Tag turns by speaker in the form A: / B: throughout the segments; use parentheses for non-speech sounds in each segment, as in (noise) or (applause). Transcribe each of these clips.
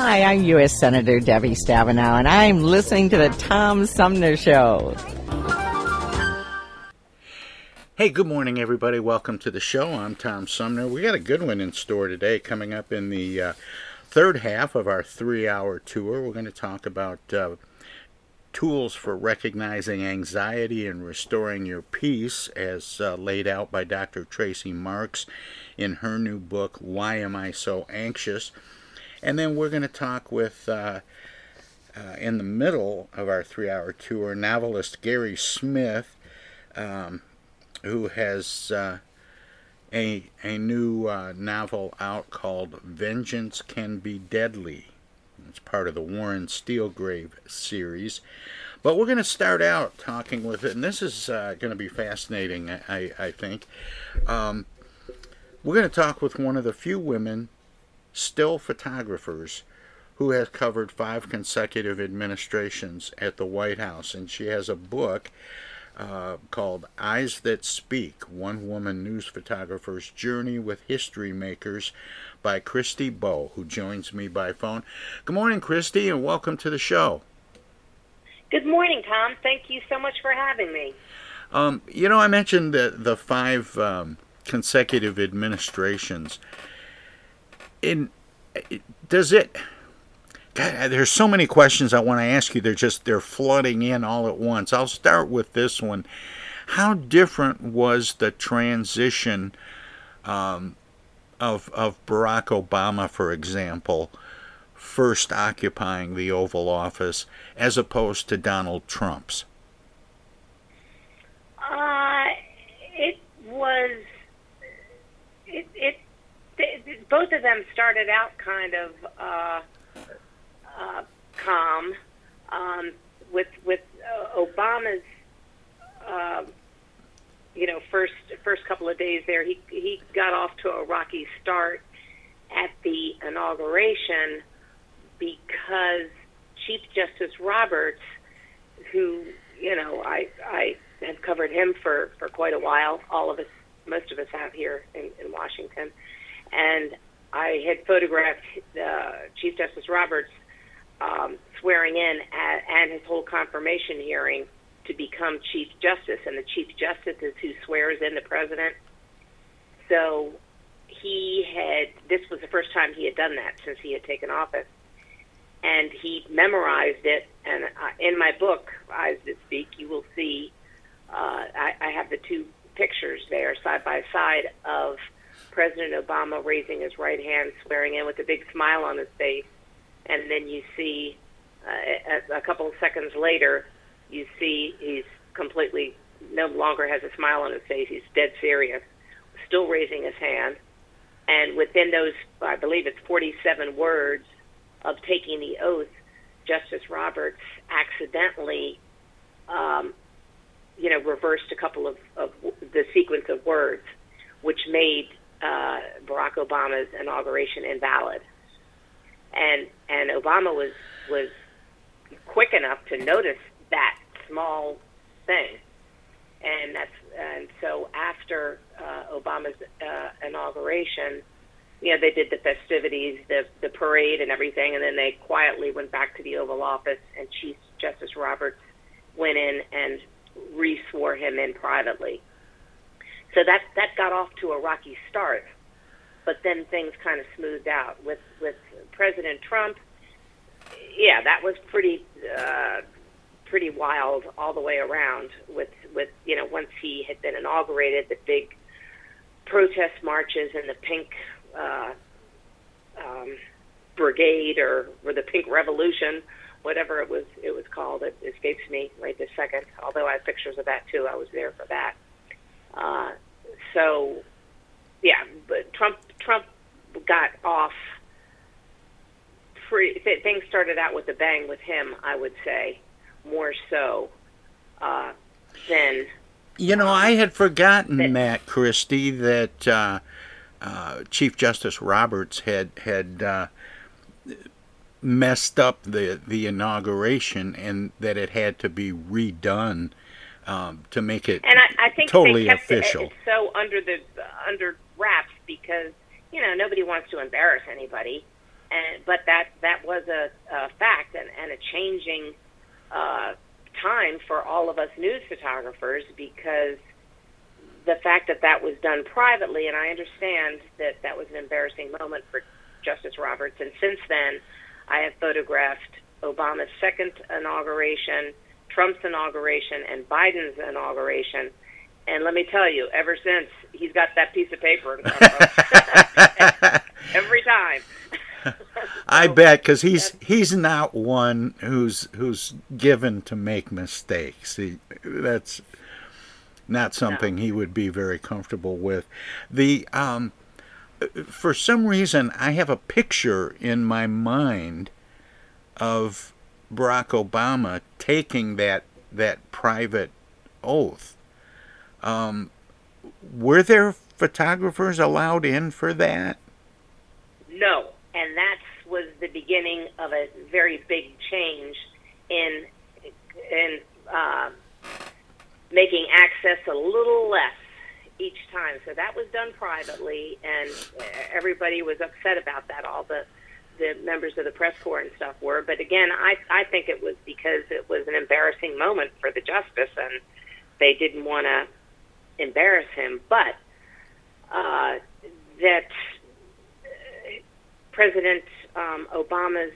A: Hi, I'm U.S. Senator Debbie Stabenow, and I'm listening to the Tom Sumner Show.
B: Hey, good morning, everybody. Welcome to the show. I'm Tom Sumner. We got a good one in store today coming up in the uh, third half of our three hour tour. We're going to talk about uh, tools for recognizing anxiety and restoring your peace, as uh, laid out by Dr. Tracy Marks in her new book, Why Am I So Anxious? And then we're going to talk with, uh, uh, in the middle of our three hour tour, novelist Gary Smith, um, who has uh, a, a new uh, novel out called Vengeance Can Be Deadly. It's part of the Warren Steelgrave series. But we're going to start out talking with it, and this is uh, going to be fascinating, I, I think. Um, we're going to talk with one of the few women still photographers who has covered five consecutive administrations at the White House. And she has a book uh, called Eyes That Speak One Woman News Photographer's Journey with History Makers by Christy Bowe, who joins me by phone. Good morning, Christy, and welcome to the show.
C: Good morning, Tom. Thank you so much for having me.
B: Um, you know, I mentioned the, the five um, consecutive administrations in does it God, there's so many questions I want to ask you. They're just they're flooding in all at once. I'll start with this one. How different was the transition um, of of Barack Obama, for example, first occupying the Oval Office, as opposed to Donald Trump's?
C: Uh, it was it it they, both of them started out kind of uh, uh, calm. Um, with with uh, Obama's, uh, you know, first first couple of days there, he he got off to a rocky start at the inauguration because Chief Justice Roberts, who you know I I have covered him for for quite a while. All of us, most of us have here in, in Washington and I had photographed uh, Chief Justice Roberts um, swearing in at, and his whole confirmation hearing to become Chief Justice, and the Chief Justice is who swears in the president. So he had this was the first time he had done that since he had taken office, and he memorized it. And uh, in my book, Eyes That Speak, you will see uh, I, I have the two pictures there side by side of President Obama raising his right hand, swearing in with a big smile on his face, and then you see uh, a, a couple of seconds later, you see he's completely no longer has a smile on his face. He's dead serious, still raising his hand, and within those, I believe it's 47 words of taking the oath, Justice Roberts accidentally, um, you know, reversed a couple of, of the sequence of words, which made uh, Barack Obama's inauguration invalid, and and Obama was was quick enough to notice that small thing, and that's and so after uh, Obama's uh, inauguration, you know they did the festivities, the the parade, and everything, and then they quietly went back to the Oval Office, and Chief Justice Roberts went in and re-swore him in privately. So that that got off to a rocky start, but then things kind of smoothed out with with President Trump. Yeah, that was pretty uh, pretty wild all the way around. With with you know once he had been inaugurated, the big protest marches and the pink uh, um, brigade or or the pink revolution, whatever it was it was called. It escapes me right this second. Although I have pictures of that too. I was there for that. Uh, so yeah, but Trump Trump got off. Pretty, things started out with a bang with him, I would say, more so uh, than.
B: You know, I had forgotten that, that Christy, that uh, uh, Chief Justice Roberts had had uh, messed up the the inauguration, and that it had to be redone um, to make it
C: and I, I think
B: totally
C: they kept
B: official.
C: It, so under the under wraps because you know nobody wants to embarrass anybody, and but that that was a, a fact and, and a changing uh, time for all of us news photographers because the fact that that was done privately, and I understand that that was an embarrassing moment for Justice Roberts, and since then I have photographed Obama's second inauguration Trump's inauguration and Biden's inauguration. And let me tell you, ever since he's got that piece of paper (laughs) every time. (laughs)
B: I bet because he's he's not one who's who's given to make mistakes. He, that's not something no. he would be very comfortable with. The um, for some reason, I have a picture in my mind of Barack Obama taking that that private oath. Um, were there photographers allowed in for that?
C: No, and that was the beginning of a very big change in in uh, making access a little less each time. So that was done privately, and everybody was upset about that. All the the members of the press corps and stuff were. But again, I I think it was because it was an embarrassing moment for the justice, and they didn't want to embarrass him. But uh, that uh, President um, Obama's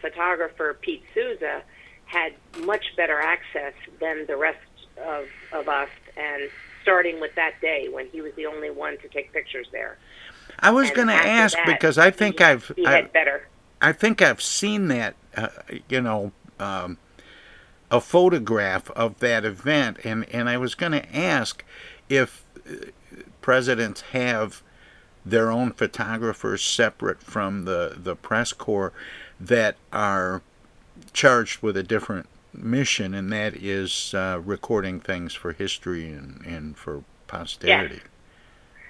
C: photographer Pete Souza had much better access than the rest of of us, and starting with that day when he was the only one to take pictures there.
B: I was going to ask that, because I think
C: he,
B: I've
C: he
B: I,
C: better.
B: I think I've seen that. Uh, you know. Um, a photograph of that event, and, and I was going to ask if uh, presidents have their own photographers separate from the, the press corps that are charged with a different mission, and that is uh, recording things for history and, and for posterity.
C: Yes.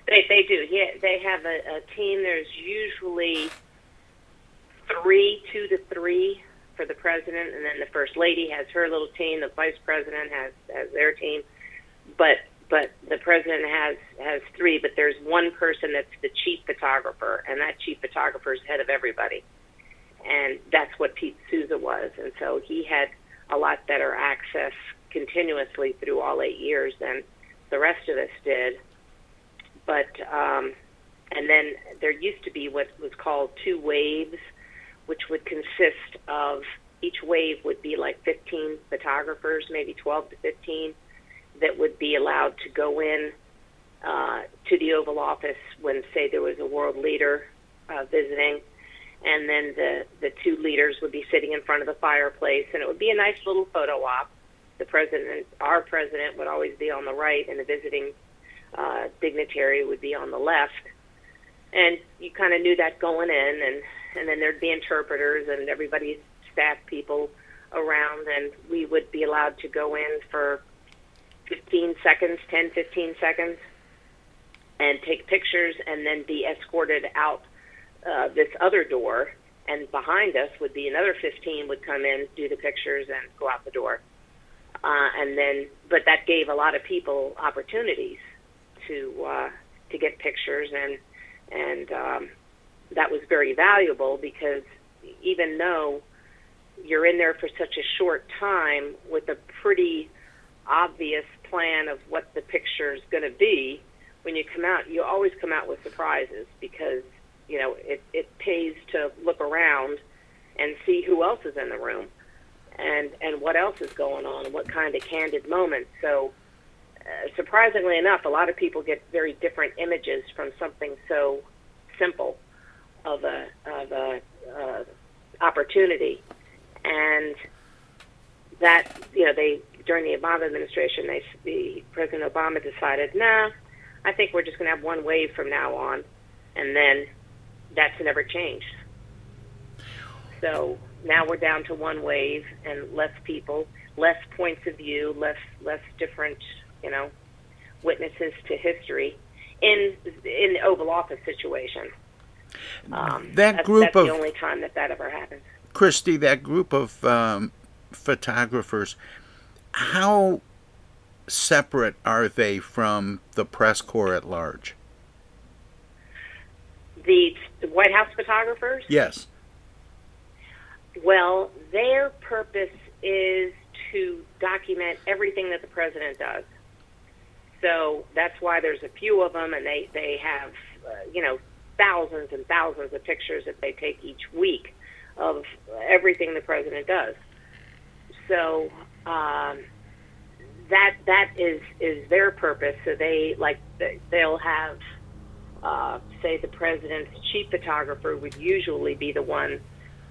C: They they do. Yeah, they have a, a team. There's usually three, two to three for the president, and then the first lady has her little team. The vice president has has their team, but but the president has has three. But there's one person that's the chief photographer, and that chief photographer is head of everybody, and that's what Pete Souza was. And so he had a lot better access continuously through all eight years than the rest of us did but um, and then there used to be what was called two waves, which would consist of each wave would be like 15 photographers, maybe 12 to 15, that would be allowed to go in uh, to the Oval Office when, say, there was a world leader uh, visiting, and then the the two leaders would be sitting in front of the fireplace, and it would be a nice little photo op. The president, our president, would always be on the right, and the visiting uh, dignitary would be on the left, and you kind of knew that going in, and and then there'd be interpreters and everybody's staff people around, and we would be allowed to go in for 15 seconds, 10, 15 seconds, and take pictures, and then be escorted out uh, this other door. And behind us would be another 15 would come in, do the pictures, and go out the door. Uh, and then, but that gave a lot of people opportunities to uh, to get pictures, and and um, that was very valuable because even though you're in there for such a short time with a pretty obvious plan of what the picture is going to be, when you come out, you always come out with surprises because you know it it pays to look around and see who else is in the room. and and what else is going on and what kind of candid moments. So, uh, surprisingly enough, a lot of people get very different images from something so simple of a of a uh, opportunity, and that you know they during the Obama administration, they the President Obama decided, nah, I think we're just going to have one wave from now on, and then that's never changed. So now we're down to one wave and less people, less points of view, less less different, you know, witnesses to history in in the Oval Office situation. Um,
B: that
C: that's,
B: group
C: that's
B: of
C: the only time that that ever happens.
B: Christy, that group of um, photographers, how separate are they from the press corps at large?
C: The, the White House photographers.
B: Yes.
C: Well, their purpose is to document everything that the president does. So that's why there's a few of them, and they they have uh, you know thousands and thousands of pictures that they take each week of everything the president does. So um, that that is is their purpose. So they like they'll have uh, say the president's chief photographer would usually be the one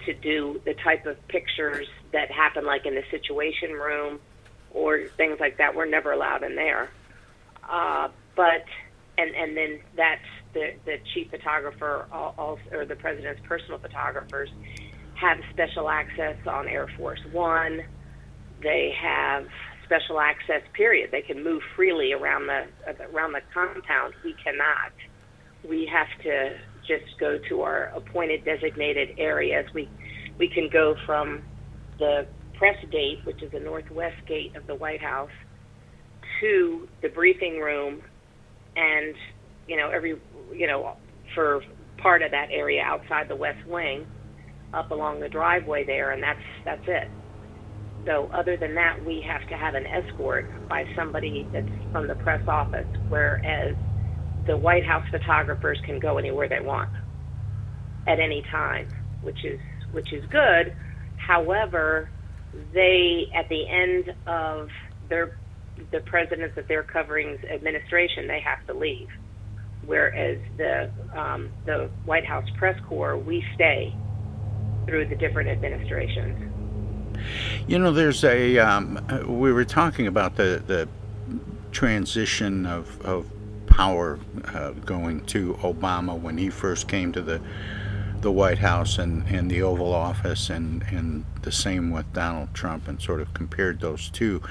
C: to do the type of pictures that happen like in the situation room or things like that. We're never allowed in there. Uh, but and and then that's the the chief photographer also, or the president's personal photographers have special access on Air Force One. They have special access. Period. They can move freely around the around the compound. We cannot. We have to just go to our appointed designated areas. We we can go from the press gate, which is the northwest gate of the White House, to the briefing room, and you know every you know for part of that area outside the West Wing, up along the driveway there, and that's that's it. So other than that, we have to have an escort by somebody that's from the press office, whereas the White House photographers can go anywhere they want at any time, which is which is good. However, they at the end of their the presidents that they're covering's administration, they have to leave. Whereas the um, the White House press corps, we stay through the different administrations.
B: You know, there's a. Um, we were talking about the the transition of of power uh, going to Obama when he first came to the the White House and, and the Oval Office, and, and the same with Donald Trump, and sort of compared those two.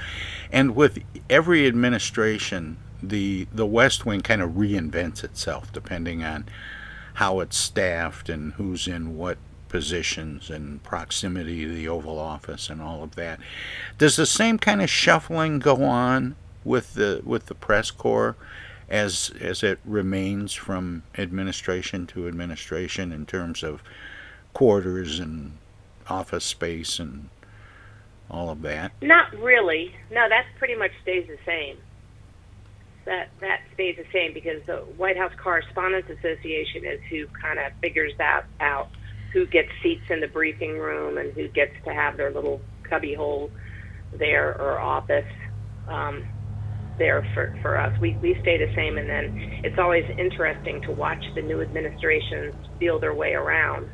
B: And with every administration, the the West Wing kind of reinvents itself depending on how it's staffed and who's in what positions and proximity to the Oval Office and all of that. Does the same kind of shuffling go on with the with the press corps as as it remains from administration to administration in terms of quarters and office space and all of that?
C: Not really. No, that pretty much stays the same. That that stays the same because the White House Correspondents Association is who kind of figures that out who gets seats in the briefing room and who gets to have their little cubby hole there or office um, there for, for us. We, we stay the same, and then it's always interesting to watch the new administrations feel their way around.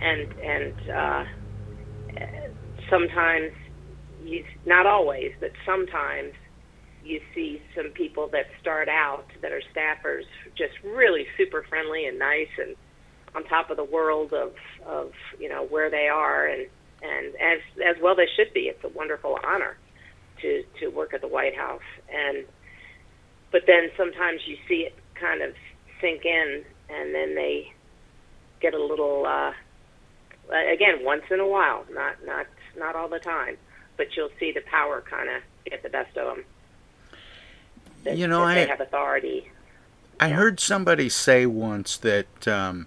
C: And and uh, sometimes, you, not always, but sometimes you see some people that start out that are staffers just really super friendly and nice and on top of the world of of you know where they are and and as as well they should be. It's a wonderful honor to to work at the White House. And but then sometimes you see it kind of sink in and then they get a little uh again once in a while not not not all the time but you'll see the power kind of get the best of them that,
B: you know I
C: have authority.
B: I heard somebody say once that um,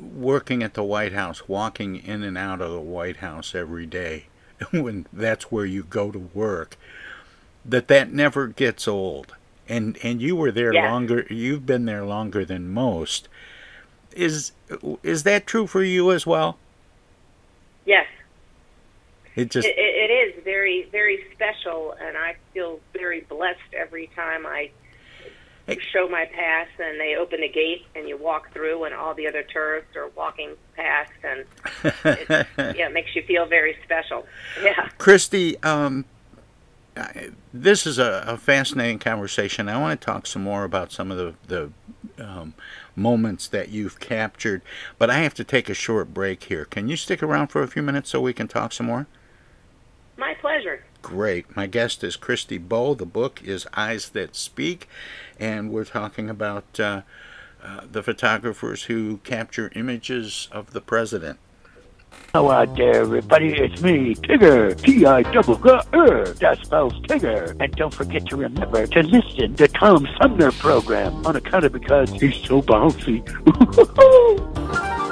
B: working at the White House, walking in and out of the White House every day, (laughs) when that's where you go to work, that that never gets old. And and you were there
C: Yes.
B: longer. You've been there longer than most. Is is that true for you as well?
C: yes
B: it just
C: it, it is very very special, and I feel very blessed every time I show my pass and they open the gate and you walk through and all the other tourists are walking past and (laughs) it, yeah, it makes you feel very special. Yeah.
B: Christy, um, this is a, a, fascinating conversation. I want to talk some more about some of the, the um, moments that you've captured, but I have to take a short break here. Can you stick around for a few minutes so we can talk some more?
C: My pleasure.
B: Great. My guest is Christy Bowe. The book is Eyes That Speak, and we're talking about uh, uh, the photographers who capture images of the president.
D: Hello out there, everybody. It's me, Tigger. T-I-double-G-R. That spells Tigger. And don't forget to remember to listen to Tom Sumner program on account of because he's so bouncy. (laughs)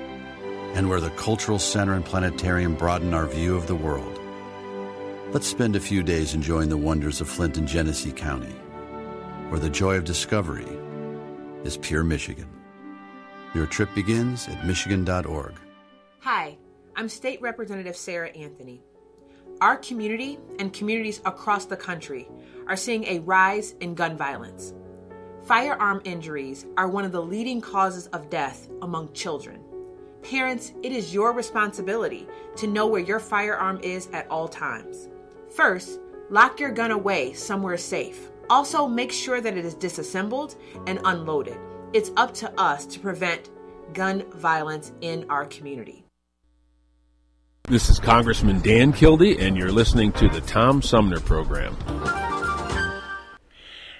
E: and where the cultural center and planetarium broaden our view of the world. Let's spend a few days enjoying the wonders of Flint and Genesee County, where the joy of discovery is pure Michigan. Your trip begins at Michigan.org.
F: Hi. I'm State Representative Sarah Anthony. Our community and communities across the country are seeing a rise in gun violence. Firearm injuries are one of the leading causes of death among children. Parents, it is your responsibility to know where your firearm is at all times. First, lock your gun away somewhere safe. Also, make sure that it is disassembled and unloaded. It's up to us to prevent gun violence in our community.
G: This is Congressman Dan Kildee, and you're listening to the Tom Sumner Program.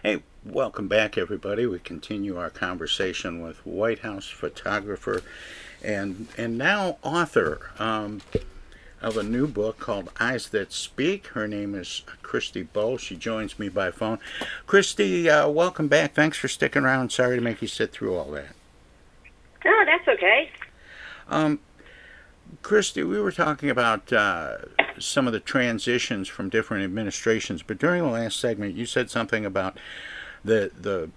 B: Hey, welcome back, everybody. We continue our conversation with White House photographer and and now author um, of a new book called Eyes That Speak. Her name is Christy Bowe. She joins me by phone. Christy, uh, welcome back. Thanks for sticking around. Sorry to make you sit through all that.
C: Oh, that's okay.
B: Um, Christy, we were talking about uh, some of the transitions from different administrations, but during the last segment, you said something about the the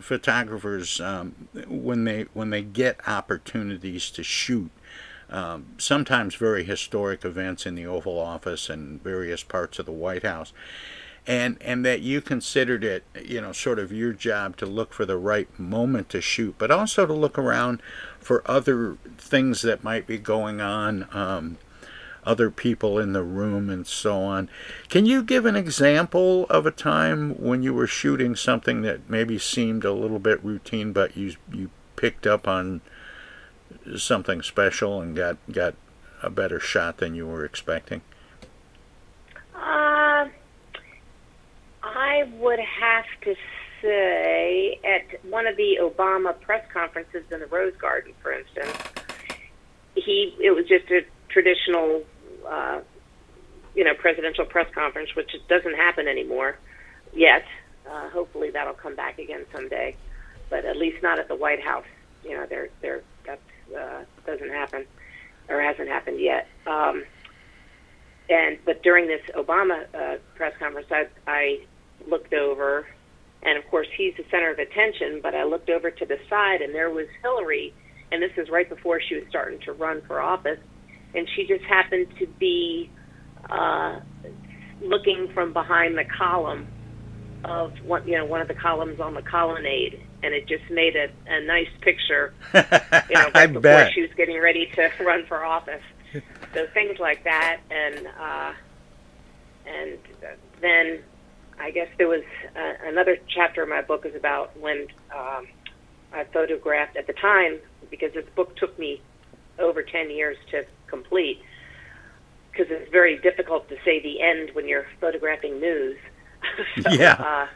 B: photographers um, when they when they get opportunities to shoot. Um, sometimes very historic events in the Oval Office and various parts of the White House, and and that you considered it, you know, sort of your job to look for the right moment to shoot, but also to look around for other things that might be going on, um, other people in the room, and so on. Can you give an example of a time when you were shooting something that maybe seemed a little bit routine, but you you picked up on something special and got got a better shot than you were expecting?
C: Uh, I would have to say at one of the Obama press conferences in the Rose Garden, for instance, he it was just a traditional, uh, you know, presidential press conference, which doesn't happen anymore yet. Uh, hopefully, that'll come back again someday, but at least not at the White House. You know, there there that uh, doesn't happen or hasn't happened yet. Um, and but during this Obama uh, press conference, I, I looked over, and of course he's the center of attention. But I looked over to the side, and there was Hillary, and this is right before she was starting to run for office, and she just happened to be uh, looking from behind the column of one, you know, one of the columns on the colonnade, and it just made a, a nice picture. (laughs) You know, right before
B: bet.
C: she was getting ready to (laughs) run for office. So things like that, and uh, and then I guess there was uh, another chapter in my book is about when um, I photographed at the time because this book took me over ten years to complete because it's very difficult to say the end when you're photographing news. (laughs) so,
B: Yeah.
C: Uh,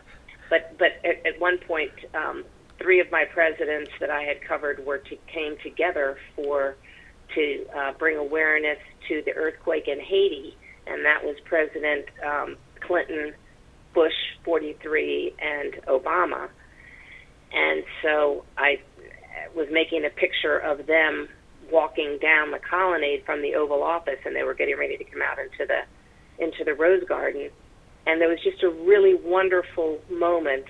C: but but at, at one point, um, three of my presidents that I had covered were to, came together for to uh, bring awareness to the earthquake in Haiti, and that was President um, Clinton, Bush 43, and Obama. And so I was making a picture of them walking down the colonnade from the Oval Office, and they were getting ready to come out into the into the Rose Garden. And there was just a really wonderful moment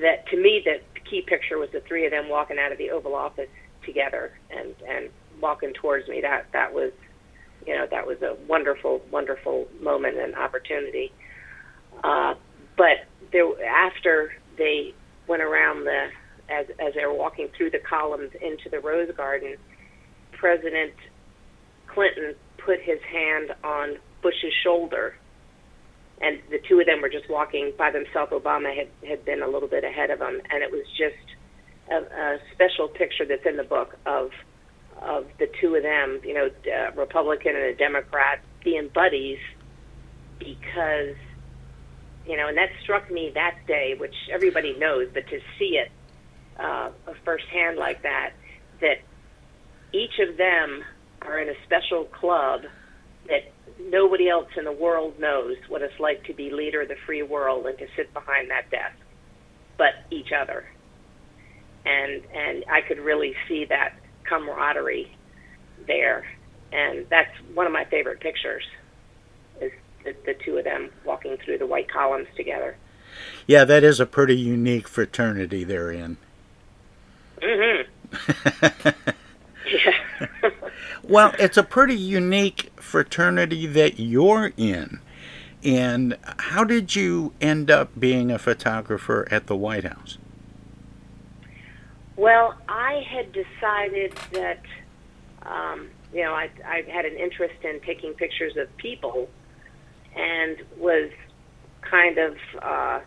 C: that, to me, the key picture was the three of them walking out of the Oval Office together and and walking towards me. That that was, you know, that was a wonderful, wonderful moment and opportunity. Uh, but there, after they went around the, as as they were walking through the columns into the Rose Garden, President Clinton put his hand on Bush's shoulder, and the two of them were just walking by themselves. Obama had had been a little bit ahead of them, and it was just a, a special picture that's in the book of of the two of them, you know, a Republican and a Democrat being buddies because, you know, and that struck me that day, which everybody knows, but to see it uh, firsthand like that, that each of them are in a special club that nobody else in the world knows what it's like to be leader of the free world and to sit behind that desk, but each other. And and I could really see that camaraderie there, and that's one of my favorite pictures. Is the, the two of them walking through the white columns together.
B: Yeah, that is a pretty unique fraternity they're in.
C: Mm-hmm. (laughs)
B: Well, it's a pretty unique fraternity that you're in. And how did you end up being a photographer at the White House?
C: Well, I had decided that, um, you know, I, I had an interest in taking pictures of people and was kind of uh,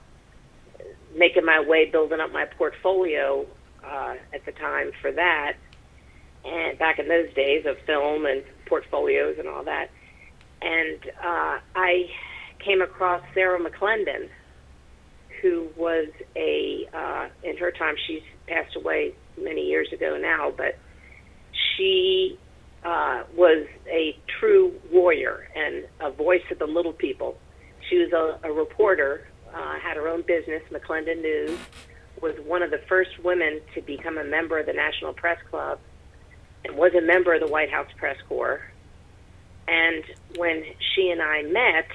C: making my way, building up my portfolio uh, at the time for that. And back in those days of film and portfolios and all that. And uh, I came across Sarah McClendon, who was a uh, in her time she's passed away many years ago now, but she uh, was a true warrior and a voice of the little people. She was a, a reporter, uh, had her own business, McClendon News, was one of the first women to become a member of the National Press Club, was a member of the White House Press Corps. And when she and I met,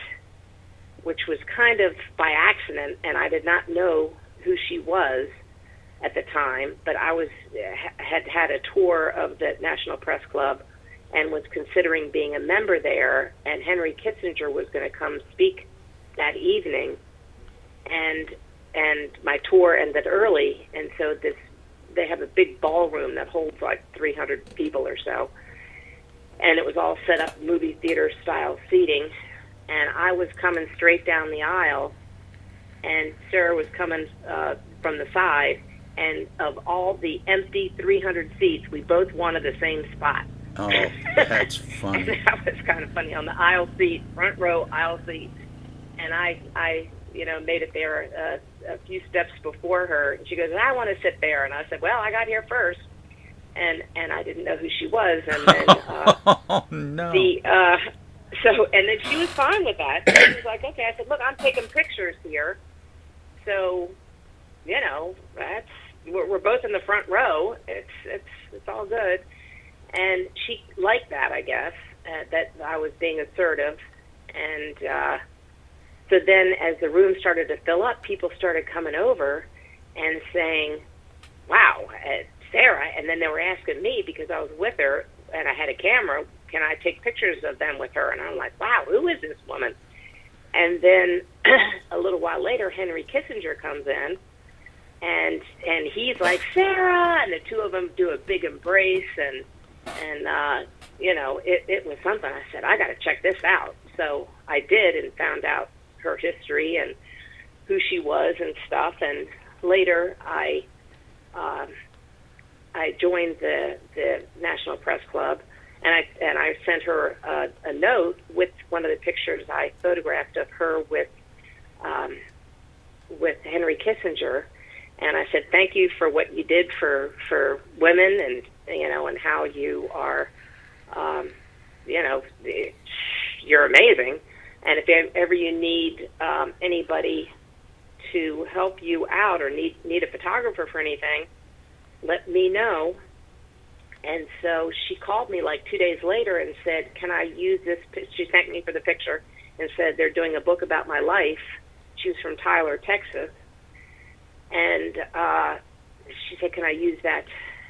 C: which was kind of by accident, and I did not know who she was at the time, but I was had had a tour of the National Press Club and was considering being a member there, and Henry Kissinger was going to come speak that evening, and and my tour ended early, and so this they have a big ballroom that holds like 300 people or so, and it was all set up movie theater style seating, and I was coming straight down the aisle, and Sarah was coming uh, from the side, and of all the empty 300 seats, we both wanted the same spot.
B: Oh, (laughs) that's funny. (laughs)
C: that was kind of funny. On the aisle seat, front row aisle seat, and I, I, you know, made it there uh, a few steps before her. And she goes, "I want to sit there," and I said, "Well, I got here first. and and I didn't know who she was, and then (laughs) uh,
B: oh no.
C: the uh, so and then she was fine with that. She was like, "Okay," I said, "Look, I'm taking pictures here, so you know that's we're, we're both in the front row. It's it's it's all good." And she liked that, I guess, uh, that I was being assertive. And uh, so then, as the room started to fill up, people started coming over and saying, "Wow, uh, Sarah!" And then they were asking me because I was with her and I had a camera. Can I take pictures of them with her? And I'm like, "Wow, who is this woman?" And then (clears throat) a little while later, Henry Kissinger comes in, and and he's like Sarah, and the two of them do a big embrace, and and uh, you know it, it was something. I said I got to check this out. So I did, and found out her history and who she was and stuff. And later, I um, I joined the the National Press Club, and I and I sent her a, a note with one of the pictures I photographed of her with um, with Henry Kissinger, and I said thank you for what you did for for women and you know and how you are um, you know you're amazing, and if ever you need um, anybody to help you out or need need a photographer for anything, let me know. And so she called me like two days later and said, "Can I use this?" She thanked me for the picture and said they're doing a book about my life. She was from Tyler, Texas, and uh, she said, "Can I use that?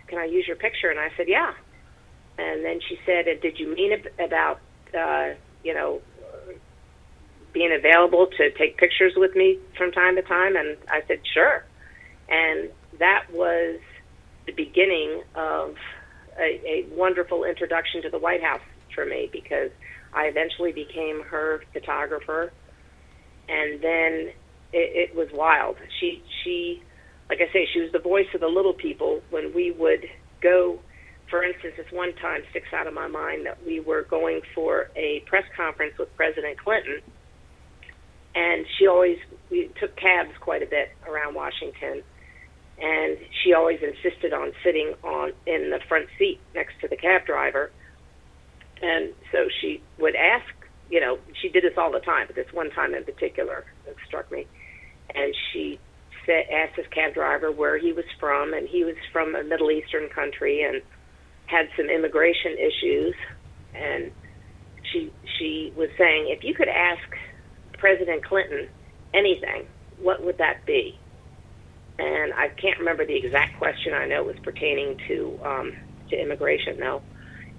C: Can I use your picture?" And I said, "Yeah." And then she said, "Did you mean about uh, you know being available to take pictures with me from time to time?" And I said, "Sure." And that was the beginning of a, a wonderful introduction to the White House for me because I eventually became her photographer, and then it, it was wild. She she, like I say, she was the voice of the little people. When we would go, for instance, this one time sticks out of my mind that we were going for a press conference with President Clinton, and she always we took cabs quite a bit around Washington and she always insisted on sitting on in the front seat next to the cab driver. And so she would ask, you know, she did this all the time, but this one time in particular that struck me. And she said, asked this cab driver where he was from, and he was from a Middle Eastern country and had some immigration issues. And she she was saying, if you could ask President Clinton anything, what would that be? and I can't remember the exact question. I know it was pertaining to um, to immigration, though.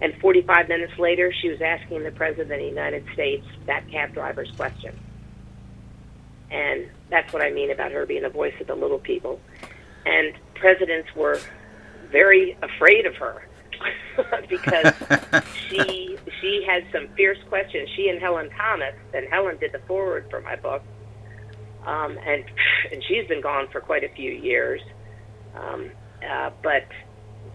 C: And 45 minutes later, she was asking the president of the United States that cab driver's question. And that's what I mean about her being the voice of the little people. And presidents were very afraid of her (laughs) because she she had some fierce questions. She and Helen Thomas, and Helen did the foreword for my book um, and and she's been gone for quite a few years. Um, uh, but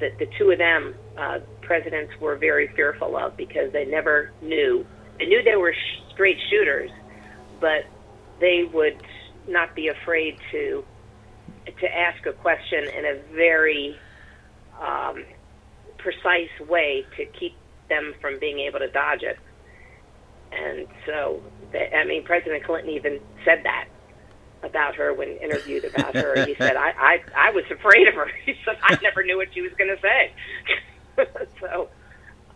C: that the two of them uh, presidents were very fearful of because they never knew. They knew they were sh- straight shooters, but they would not be afraid to to ask a question in a very um, precise way to keep them from being able to dodge it. And so, they, I mean, President Clinton even said that about her when interviewed about her. He said, I, I, I was afraid of her. (laughs) He said, I never knew what she was going to say. (laughs) so,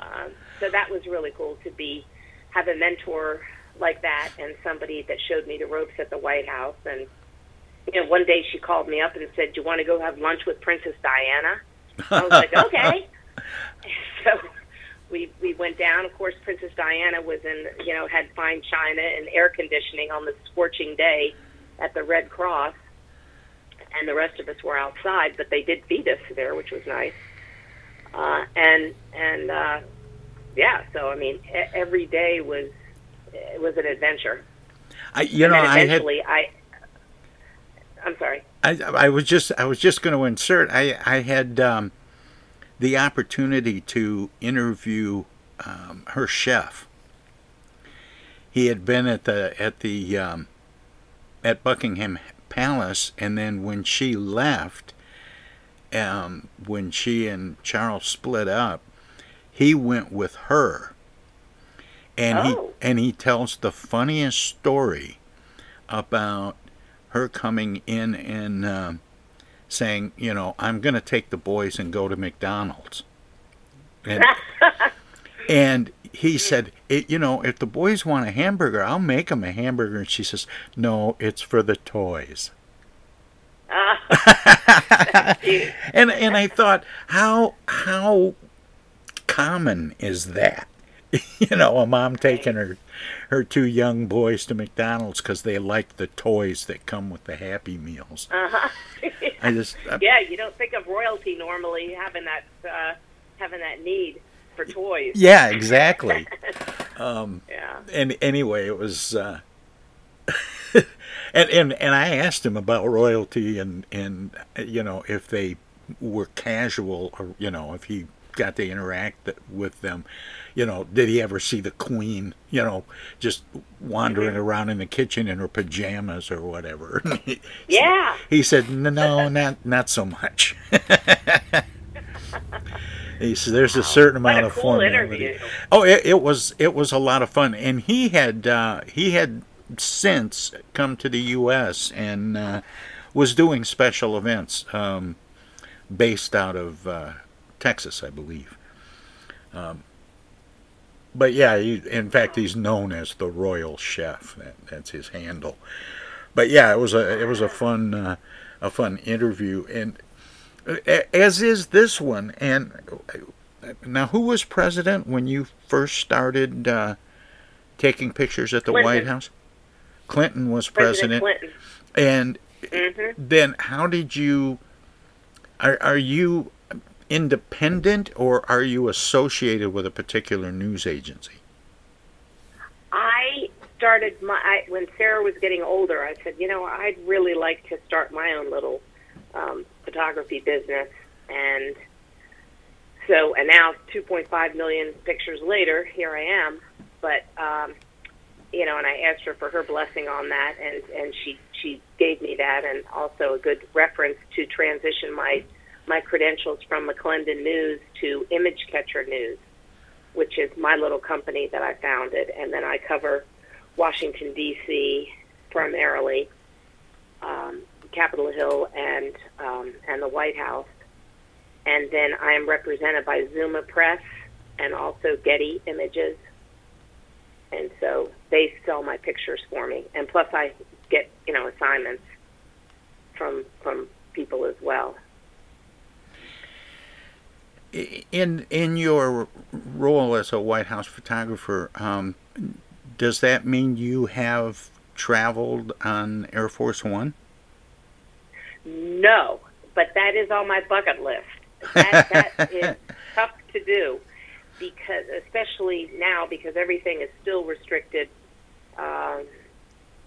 C: um, so that was really cool to be, have a mentor like that and somebody that showed me the ropes at the White House. And, you know, one day she called me up and said, do you want to go have lunch with Princess Diana? I was like, (laughs) okay. (laughs) so we we went down. Of course, Princess Diana was in, you know, had fine china and air conditioning on the scorching day at the Red Cross, and the rest of us were outside. But they did feed us there, which was nice. Uh, and and uh, yeah, so I mean, e- every day was it was an adventure.
B: I, you
C: and
B: know, I had
C: I. I'm sorry.
B: I, I was just I was just going to insert. I I had um, the opportunity to interview um, her chef. He had been at the at the um, at Buckingham Palace, and then when she left, um, when she and Charles split up, he went with her, and
C: Oh.
B: he and he tells the funniest story about her coming in and um, saying, you know, I'm going to take the boys and go to McDonald's. And, (laughs) and he said, it, you know, if the boys want a hamburger, I'll make them a hamburger. And she says, no, it's for the toys. (laughs) (laughs) and and I thought, how how common is that? (laughs) you know, a mom taking her her two young boys to McDonald's because they like the toys that come with the Happy Meals.
C: Uh-huh. (laughs)
B: I just I-
C: yeah, you don't think of royalty normally having that uh, having that need for toys.
B: Yeah, exactly. (laughs) Um,
C: Yeah.
B: And anyway, it was, uh, and and and I asked him about royalty and and you know if they were casual or you know if he got to interact with them, you know, did he ever see the queen, you know, just wandering around in the kitchen in her pajamas or whatever? (laughs)
C: Yeah.
B: He said, "No, no, not not so much." (laughs) he said, "There's a certain amount
C: a
B: of
C: cool
B: formality."
C: interview.
B: Oh, it, it was it was a lot of fun, and he had uh, he had since come to the U.S. and uh, was doing special events um, based out of uh, Texas, I believe. Um, but yeah, he, in fact, he's known as the Royal Chef. That, that's his handle. But yeah, it was a it was a fun uh, a fun interview, and as is this one. And uh, now, who was president when you first started uh, taking pictures at the
C: Clinton.
B: White House? Clinton was
C: President
B: president,
C: Clinton.
B: and
C: hmm
B: then how did you? Are are you independent or are you associated with a particular news agency?
C: I started my I, when Sarah was getting older. I said, you know, I'd really like to start my own little um, photography business, and so and now 2.5 million pictures later, here I am. But um, you know, and I asked her for her blessing on that, and and she she gave me that, and also a good reference to transition my my credentials from McClendon News to Image Catcher News, which is my little company that I founded, and then I cover Washington D.C. primarily, um, Capitol Hill, and um, and the White House, and then I am represented by Zuma Press and also Getty Images, and so they sell my pictures for me, and plus I get you know assignments from from people as well.
B: In in your role as a White House photographer, um, does that mean you have traveled on Air Force One?
C: No, but that is on my bucket list. That, that (laughs) is tough to do because, especially now, because everything is still restricted. Um,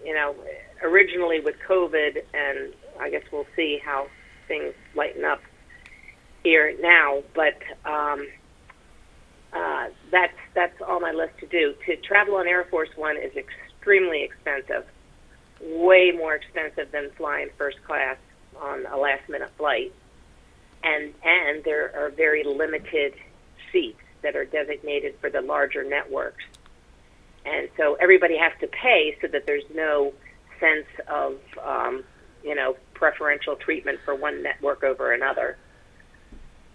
C: you know, originally with COVID, and I guess we'll see how things lighten up. Here now, but um, uh, that's that's on my list to do. To travel on Air Force One is extremely expensive, way more expensive than flying first class on a last minute flight, and and there are very limited seats that are designated for the larger networks, and so everybody has to pay so that there's no sense of um, you know preferential treatment for one network over another.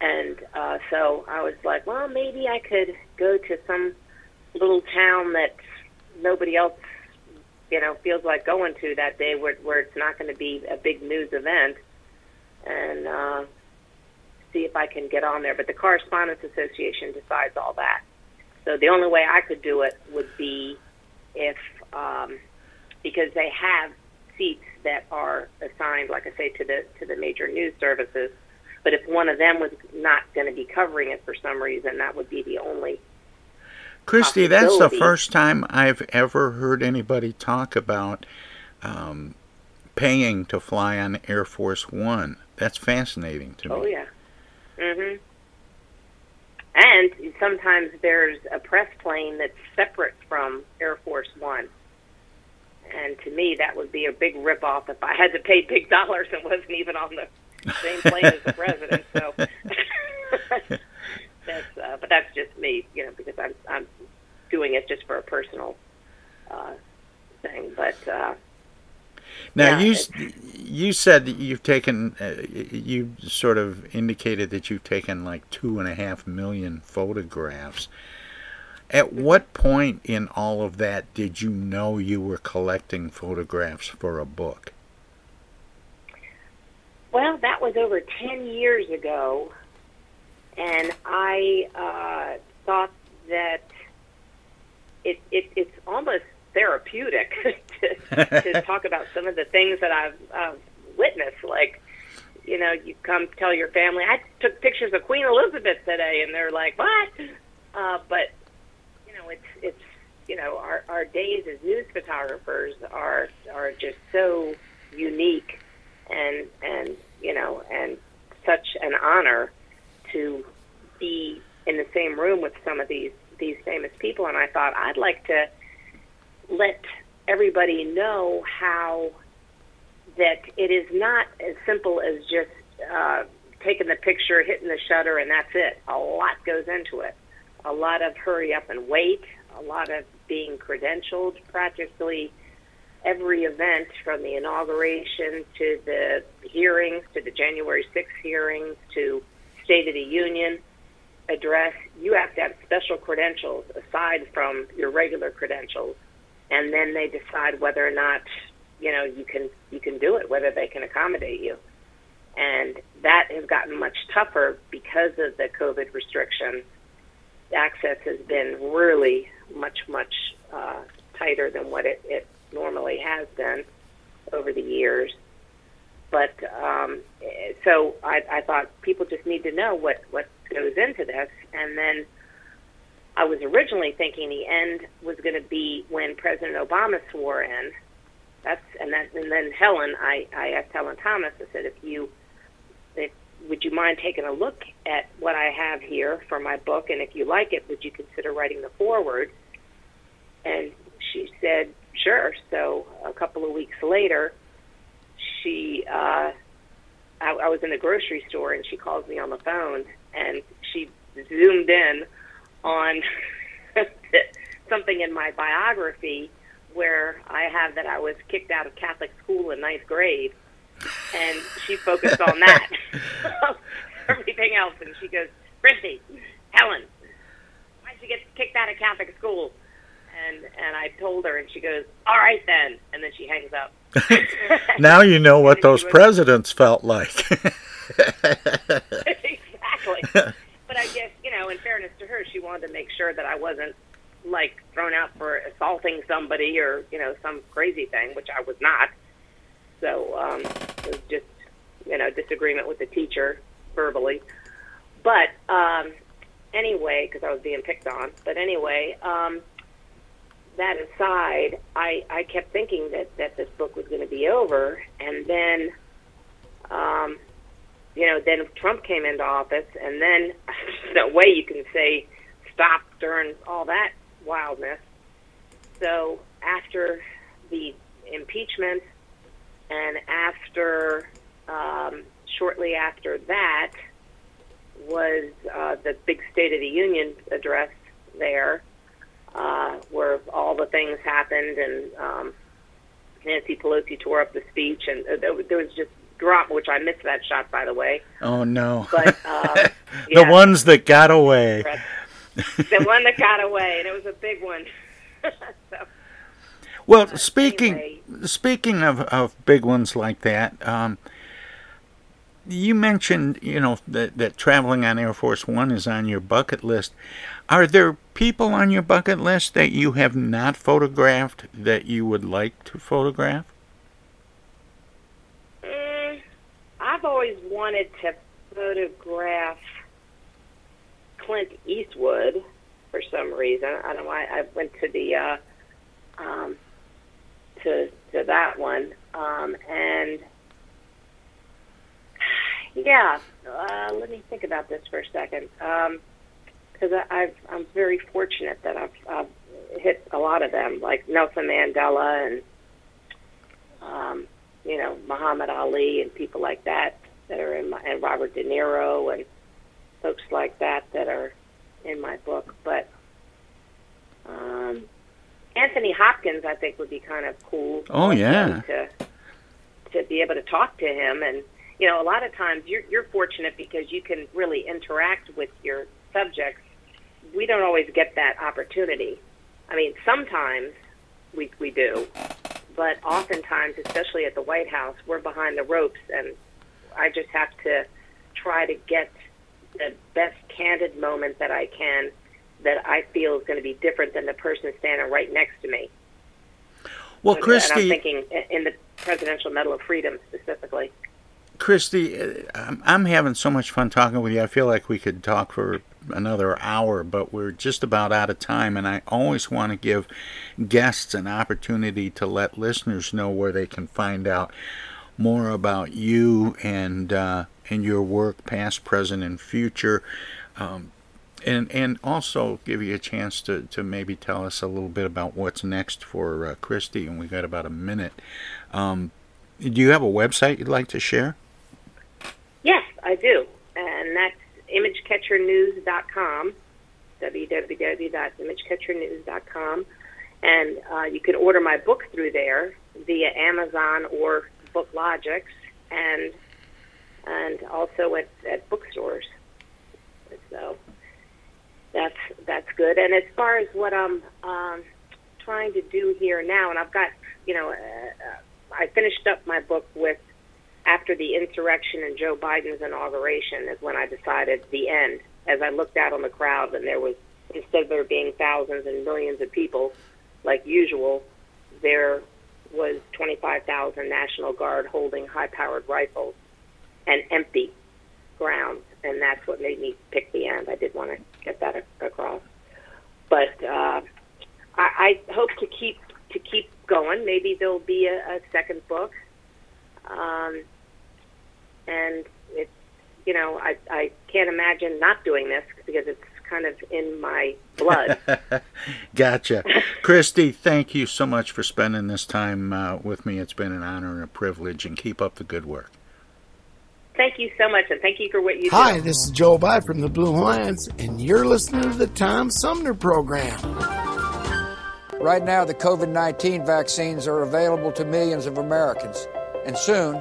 C: And uh, so I was like, well, maybe I could go to some little town that nobody else, you know, feels like going to that day, where where it's not going to be a big news event, and uh, see if I can get on there. But the Correspondents Association decides all that. So the only way I could do it would be if, um, because they have seats that are assigned, like I say, to the to the major news services. But if one of them was not going to be covering it for some reason, that would be the only.
B: Christy, that's the first time I've ever heard anybody talk about um, paying to fly on Air Force One. That's fascinating to me.
C: Oh yeah. Mhm. And sometimes there's a press plane that's separate from Air Force One. And to me, that would be a big ripoff if I had to pay big dollars and wasn't even on the same plane as the president. So (laughs) that's, uh, but that's just me, you know, because I'm I'm doing it just for a personal uh, thing. But uh,
B: Now
C: Yeah,
B: you you said that you've taken uh, you sort of indicated that you've taken like two and a half million photographs. At what point in all of that did you know you were collecting photographs for a book?
C: Well, that was over 10 years ago, and I uh, thought that it, it, it's almost therapeutic (laughs) to, to (laughs) talk about some of the things that I've uh, witnessed. Like, you know, you come tell your family, I took pictures of Queen Elizabeth today, and they're like, what? Uh, but, you know, it's, it's, you know, our, our days as news photographers are, are just so unique and and you know and such an honor to be in the same room with some of these these famous people and I thought I'd like to let everybody know how that it is not as simple as just uh, taking the picture, hitting the shutter, and that's it. A lot goes into it. A lot of hurry up and wait. A lot of being credentialed. Practically every event from the inauguration to the hearings to the January 6th hearings to State of the Union address, you have to have special credentials aside from your regular credentials, and then they decide whether or not you know you can you can do it, whether they can accommodate you, and that has gotten much tougher because of the COVID restrictions. Access has been really much much uh, tighter than what it, it normally has been over the years. But um, so I, I thought people just need to know what what goes into this, and then I was originally thinking the end was going to be when President Obama swore in. That's and that and then Helen, I I asked Helen Thomas. I said, if you if, would you mind taking a look at what I have here for my book, and if you like it, would you consider writing the foreword? And she said, sure. So a couple of weeks later, she, uh, I, I was in the grocery store and she calls me on the phone and she zoomed in on (laughs) something in my biography where I have that I was kicked out of Catholic school in ninth grade. And she focused on (laughs) that. Everything else. And she goes, Christy, Helen, why'd you get kicked out of Catholic school? And and I told her, and she goes, "All right then," and then she hangs up. (laughs)
B: now you know what (laughs) those presidents felt like. (laughs)
C: exactly. But I guess you know, in fairness to her, she wanted to make sure that I wasn't like thrown out for assaulting somebody or you know some crazy thing, which I was not. So um, it was just you know disagreement with the teacher verbally. But um, anyway, because I was being picked on. But anyway. Um, that aside, I, I kept thinking that, that this book was going to be over, and then um, you know, then Trump came into office, and then (laughs) no way you can say stop during all that wildness. So after the impeachment, and after um, shortly after that was uh, the big State of the Union address there, uh, where all the things happened, and um, Nancy Pelosi tore up the speech, and uh, there there was just drama, which I missed that shot, by the way.
B: Oh no!
C: But (laughs) um,
B: the
C: yeah,
B: ones that got away. (laughs)
C: the one that got away, and it was a big one. (laughs) so,
B: Well, speaking speaking of, of big ones like that, um, you mentioned you know that that traveling on Air Force One is on your bucket list. Are there people on your bucket list that you have not photographed that you would like to photograph?
C: mm, I've always wanted to photograph Clint Eastwood for some reason. I don't know why. I went to the uh, um, to to that one, um, and yeah. Uh, let me think about this for a second, because I I've, I'm very fortunate that I've, I've hit a lot of them, like Nelson Mandela and um, you know Muhammad Ali and people like that that are in my and Robert De Niro and folks like that that are in my book, but. Um, Anthony Hopkins, I think, would be kind of cool.
B: Oh, yeah.
C: To to be able to talk to him, and you know, a lot of times you're you're fortunate because you can really interact with your subjects. We don't always get that opportunity. I mean, sometimes we we do, but oftentimes, especially at the White House, we're behind the ropes, and I just have to try to get the best candid moment that I can that I feel is going to be different than the person standing right next to me.
B: Well, Christy,
C: and I'm thinking in the Presidential Medal of Freedom specifically.
B: Christy, uh, I'm, having so much fun talking with you. I feel like we could talk for another hour, but we're just about out of time. And I always want to give guests an opportunity to let listeners know where they can find out more about you and uh, and your work, past, present, and future. Um, and and also give you a chance to, to maybe tell us a little bit about what's next for uh, Christy. And we've got about a minute. Um, do you have a website you'd like to share?
C: I do. And that's imagecatchernews.com, www.imagecatchernews.com. And uh, you can order my book through there via Amazon or BookLogix, and and also at, at bookstores. So that's that's good. And as far as what I'm um, trying to do here now, and I've got, you know, uh, uh, I finished up my book with after the insurrection and Joe Biden's inauguration is when I decided the end. As I looked out on the crowd, and there was instead of there being thousands and millions of people, like usual, there was 25,000 National Guard holding high-powered rifles and empty grounds, and that's what made me pick the end. I did want to get that across, but uh, I, I hope to keep to keep going. Maybe there'll be a, a second book, um, and it's you know I I can't imagine not doing this because it's kind of in my blood. (laughs)
B: Gotcha. Christy, thank you so much for spending this time uh, with me. It's been an honor and a privilege, and keep up the good work.
C: thank you so much, and thank you for what you
H: Hi,
C: do.
H: this is Joe By from the Blue Lions, and you're listening to the Tom Sumner Program.
I: Right now, the COVID 19 vaccines are available to millions of Americans, and soon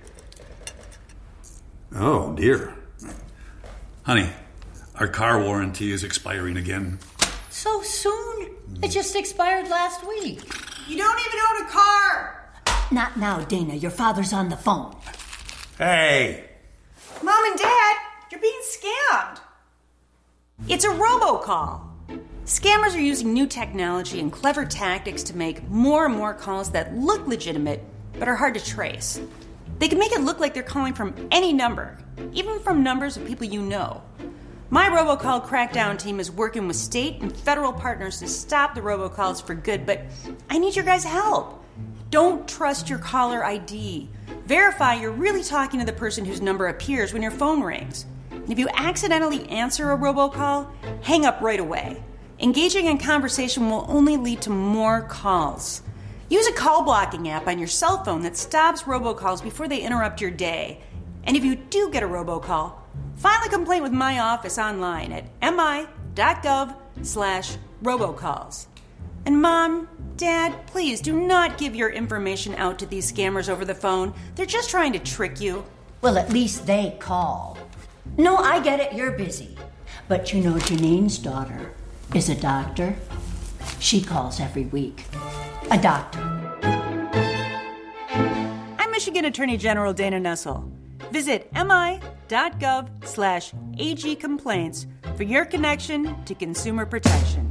J: Oh, dear. Honey, our car warranty is expiring again.
K: So soon? It mm. just expired last week.
L: You don't even own a car!
K: Not now, Dana. Your father's on the phone.
J: Hey!
L: Mom and Dad, you're being scammed.
M: It's a robocall. Scammers are using new technology and clever tactics to make more and more calls that look legitimate but are hard to trace. They can make it look like they're calling from any number, even from numbers of people you know. My robocall crackdown team is working with state and federal partners to stop the robocalls for good, but I need your guys' help. Don't trust your caller ID. Verify you're really talking to the person whose number appears when your phone rings. And if you accidentally answer a robocall, hang up right away. Engaging in conversation will only lead to more calls. Use a call blocking app on your cell phone that stops robocalls before they interrupt your day. And if you do get a robocall, file a complaint with my office online at mi.gov slash robocalls. And mom, dad, please do not give your information out to these scammers over the phone. They're just trying to trick you.
K: Well, at least they call. No, I get it, you're busy. But you know, Janine's daughter is a doctor. She calls every week. A doctor.
M: I'm Michigan Attorney General Dana Nessel. Visit mi.gov slash agcomplaints for your connection to consumer protection.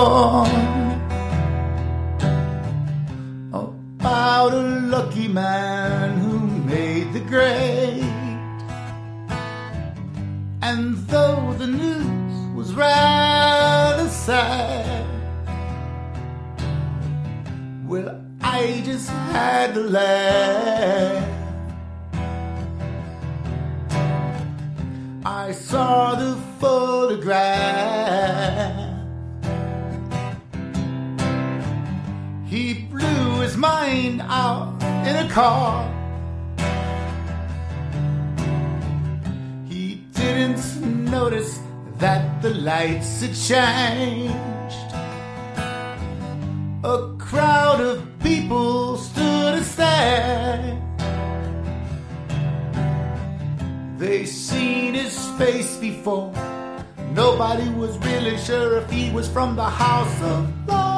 N: Oh, about a lucky man who made the grade. And though the news was rather sad, well, I just had to laugh. I saw the photograph. Car. He didn't notice that the lights had changed. A crowd of people stood and stared. They seen his face before. Nobody was really sure if he was from the House of Lords.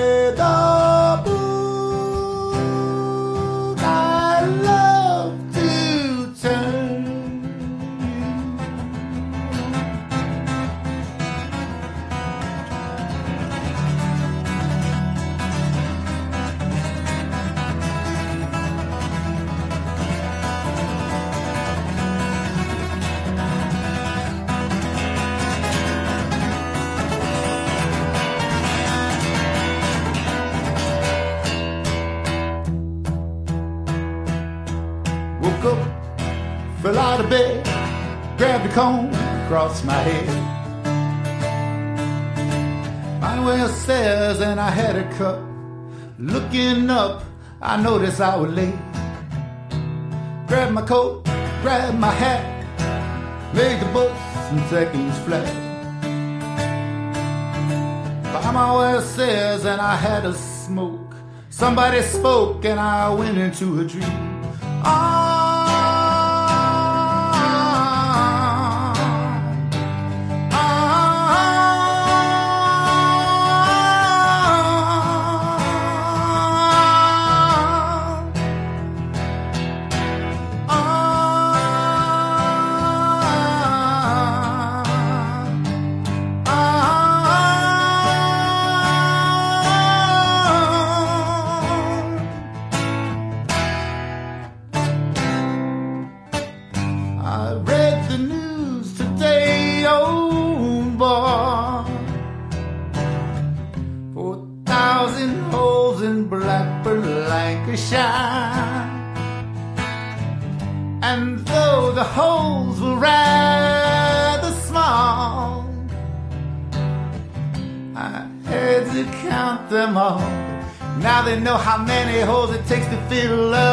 N: fell out of bed, grabbed a comb across my head. My went upstairs and I had a cup. Looking up, I noticed I was late. Grabbed my coat, grabbed my hat, made the bus in seconds flat. By my way upstairs and I had a smoke. Somebody spoke and I went into a dream. Oh, how many holes it takes to fill
O: up.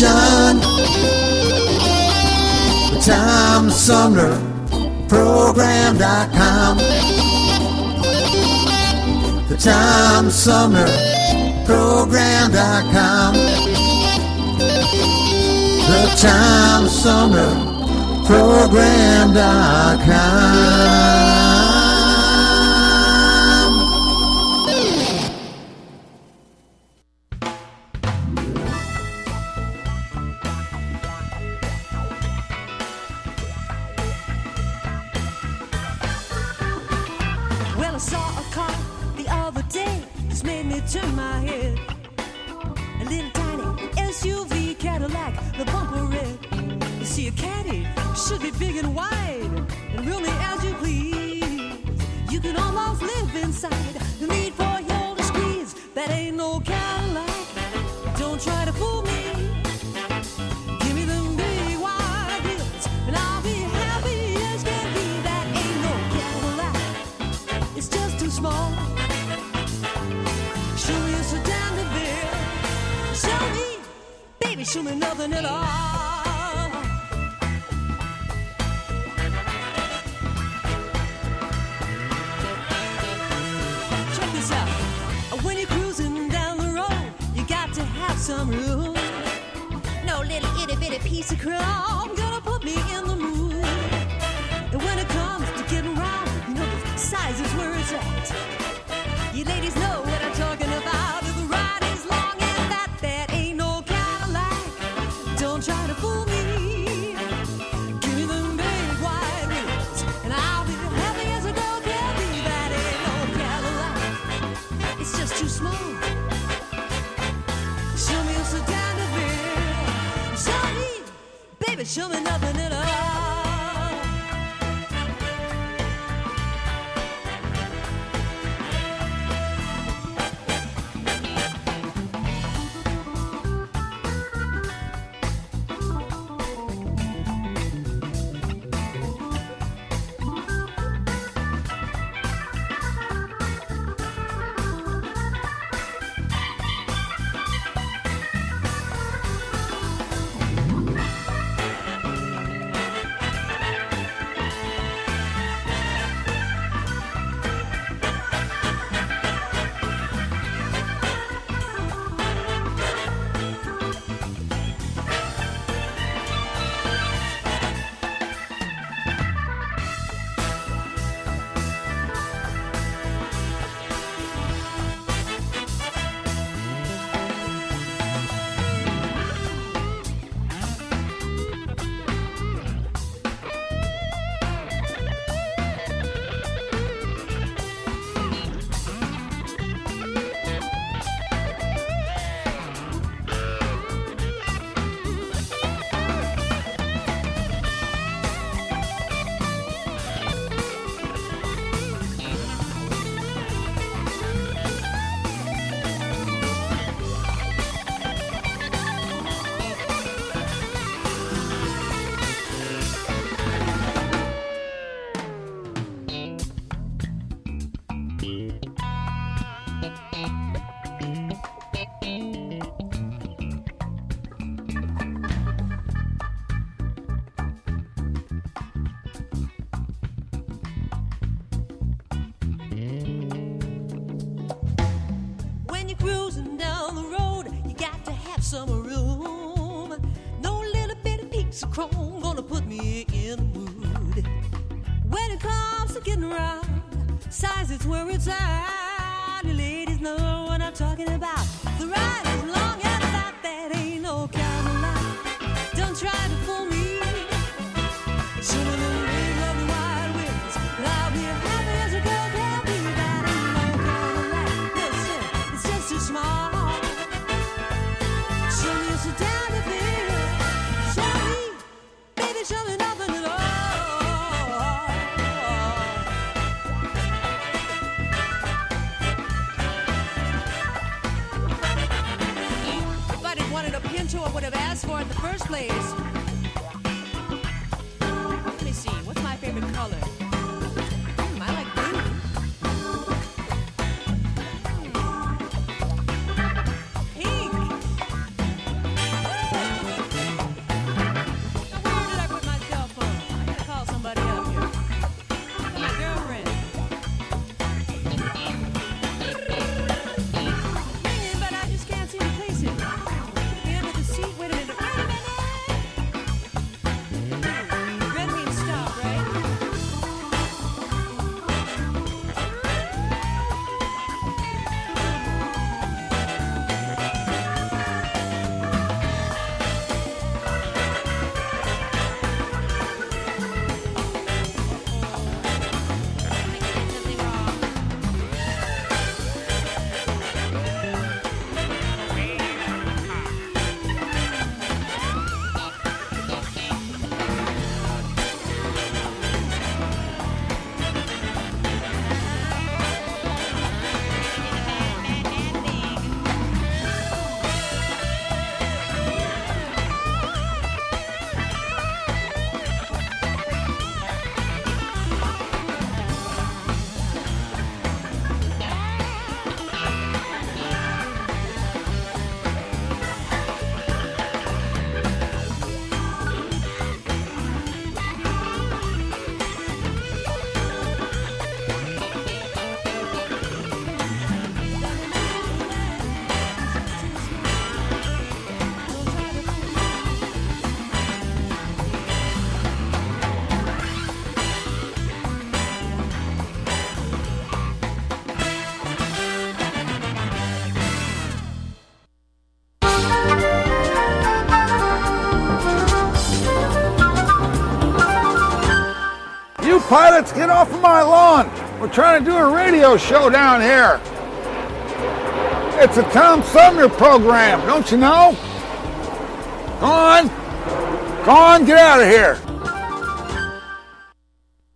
O: Nation. The Tom Sumner Program.com. The Tom Sumner Program.com. The Tom Sumner Program.com.
P: some room. No little itty bitty piece of
Q: chrome gonna put me in
P: until another my lawn. We're trying to do a radio show down here. It's a Tom Sumner program, don't you know? Go on. Go on, get out of here.